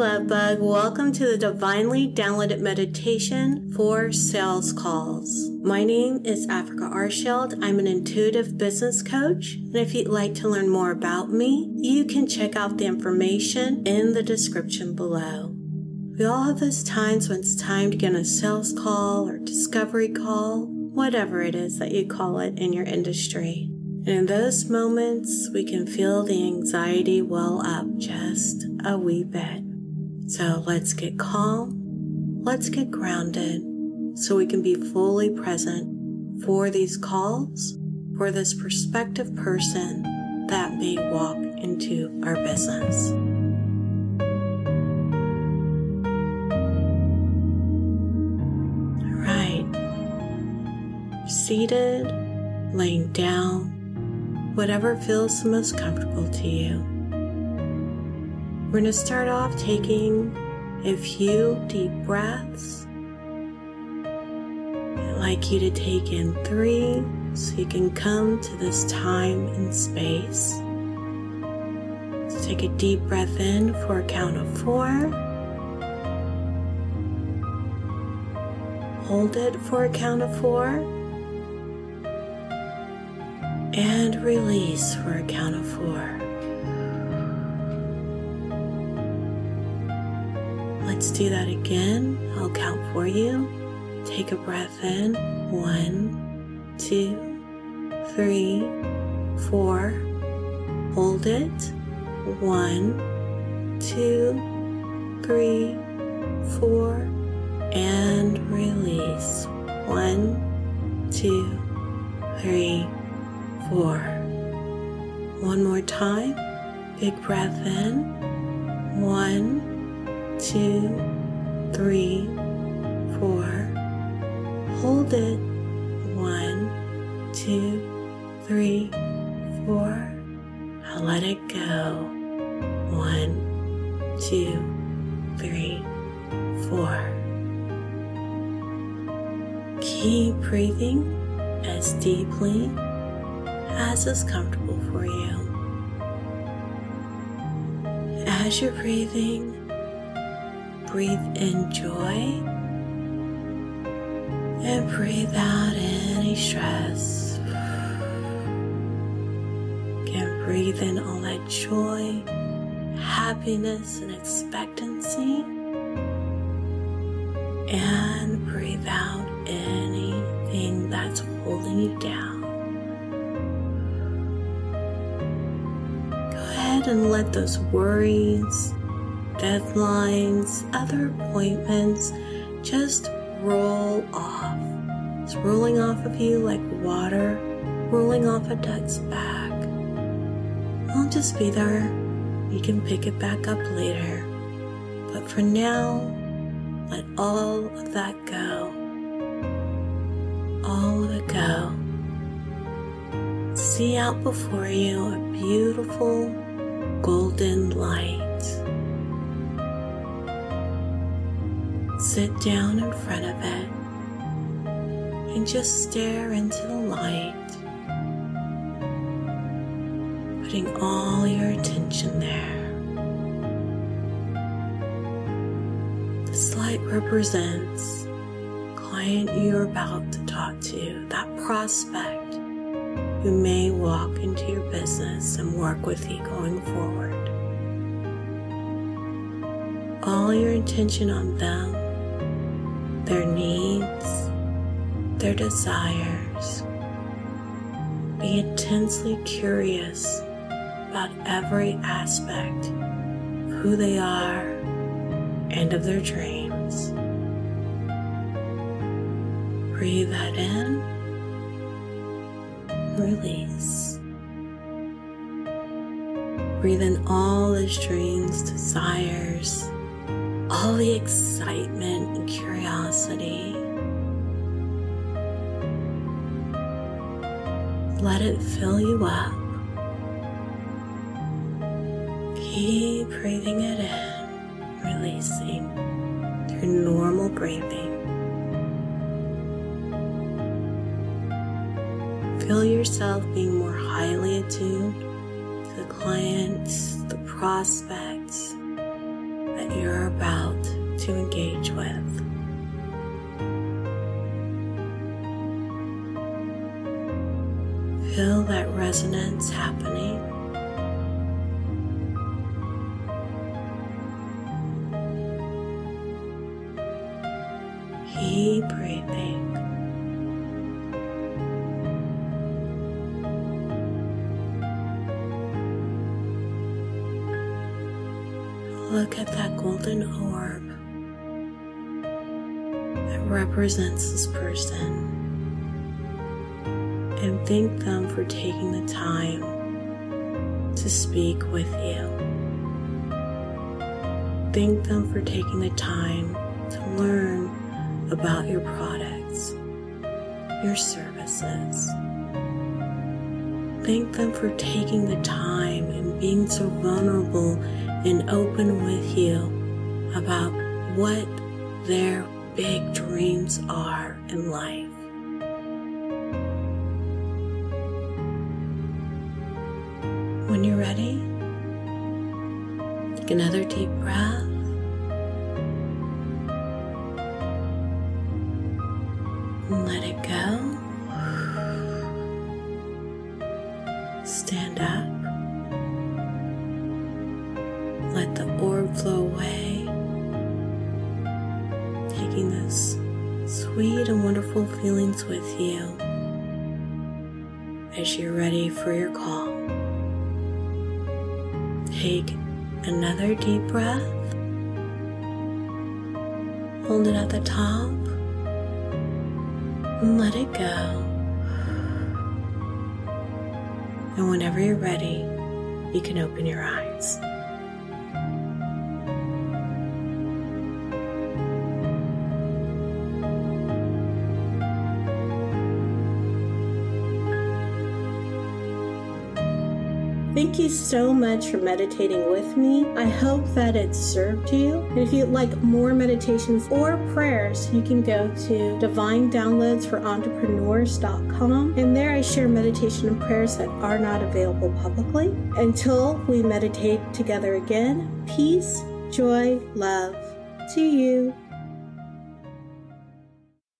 love bug. Welcome to the Divinely Downloaded Meditation for Sales Calls. My name is Africa Arshield. I'm an intuitive business coach. And if you'd like to learn more about me, you can check out the information in the description below. We all have those times when it's time to get a sales call or discovery call, whatever it is that you call it in your industry. And in those moments, we can feel the anxiety well up just a wee bit. So let's get calm, let's get grounded so we can be fully present for these calls, for this prospective person that may walk into our business. All right. Seated, laying down, whatever feels the most comfortable to you. We're going to start off taking a few deep breaths. I'd like you to take in three so you can come to this time and space. Take a deep breath in for a count of four. Hold it for a count of four. And release for a count of four. Let's do that again. I'll count for you. Take a breath in. One, two, three, four. Hold it. One, two, three, four. And release. One, two, three, four. One more time. Big breath in. One, two, three, four. Hold it. One, two, three, four. Now let it go. One, two, three, four. Keep breathing as deeply as is comfortable for you. As you're breathing, breathe in joy and breathe out any stress. Again, breathe in all that joy, happiness, and expectancy. And breathe out anything that's holding you down. Go ahead and let those worries, deadlines, other appointments just roll off. It's rolling off of you like water rolling off a duck's back. I'll just be there. You can pick it back up later. But for now, let all of that go. All of it go. See out before you a beautiful golden light. Sit down in front of it and just stare into the light, putting all your attention there. This light represents client you're about to talk to, that prospect who may walk into your business and work with you going forward. All your attention on them their needs, their desires. Be intensely curious about every aspect of who they are and of their dreams. Breathe that in, release. Breathe in all those dreams, desires, all the excitement and curiosity. Let it fill you up. Keep breathing it in, releasing through normal breathing. Feel yourself being more highly attuned to the clients, the prospects that you're resonance happening. Keep breathing. Look at that golden orb that represents this person and thank them for taking the time to speak with you. Thank them for taking the time to learn about your products, your services. Thank them for taking the time and being so vulnerable and open with you about what their big dreams are in life. When you're ready, take another deep breath. And let it go. Stand up. Let the orb flow away, taking those sweet and wonderful feelings with you as you're ready for your call. Take another deep breath. Hold it at the top and let it go. And whenever you're ready, you can open your eyes. Thank you so much for meditating with me. I hope that it served you. And if you'd like more meditations or prayers, you can go to divinedownloadsforentrepreneurs.com. And there I share meditation and prayers that are not available publicly. Until we meditate together again, peace, joy, love to you.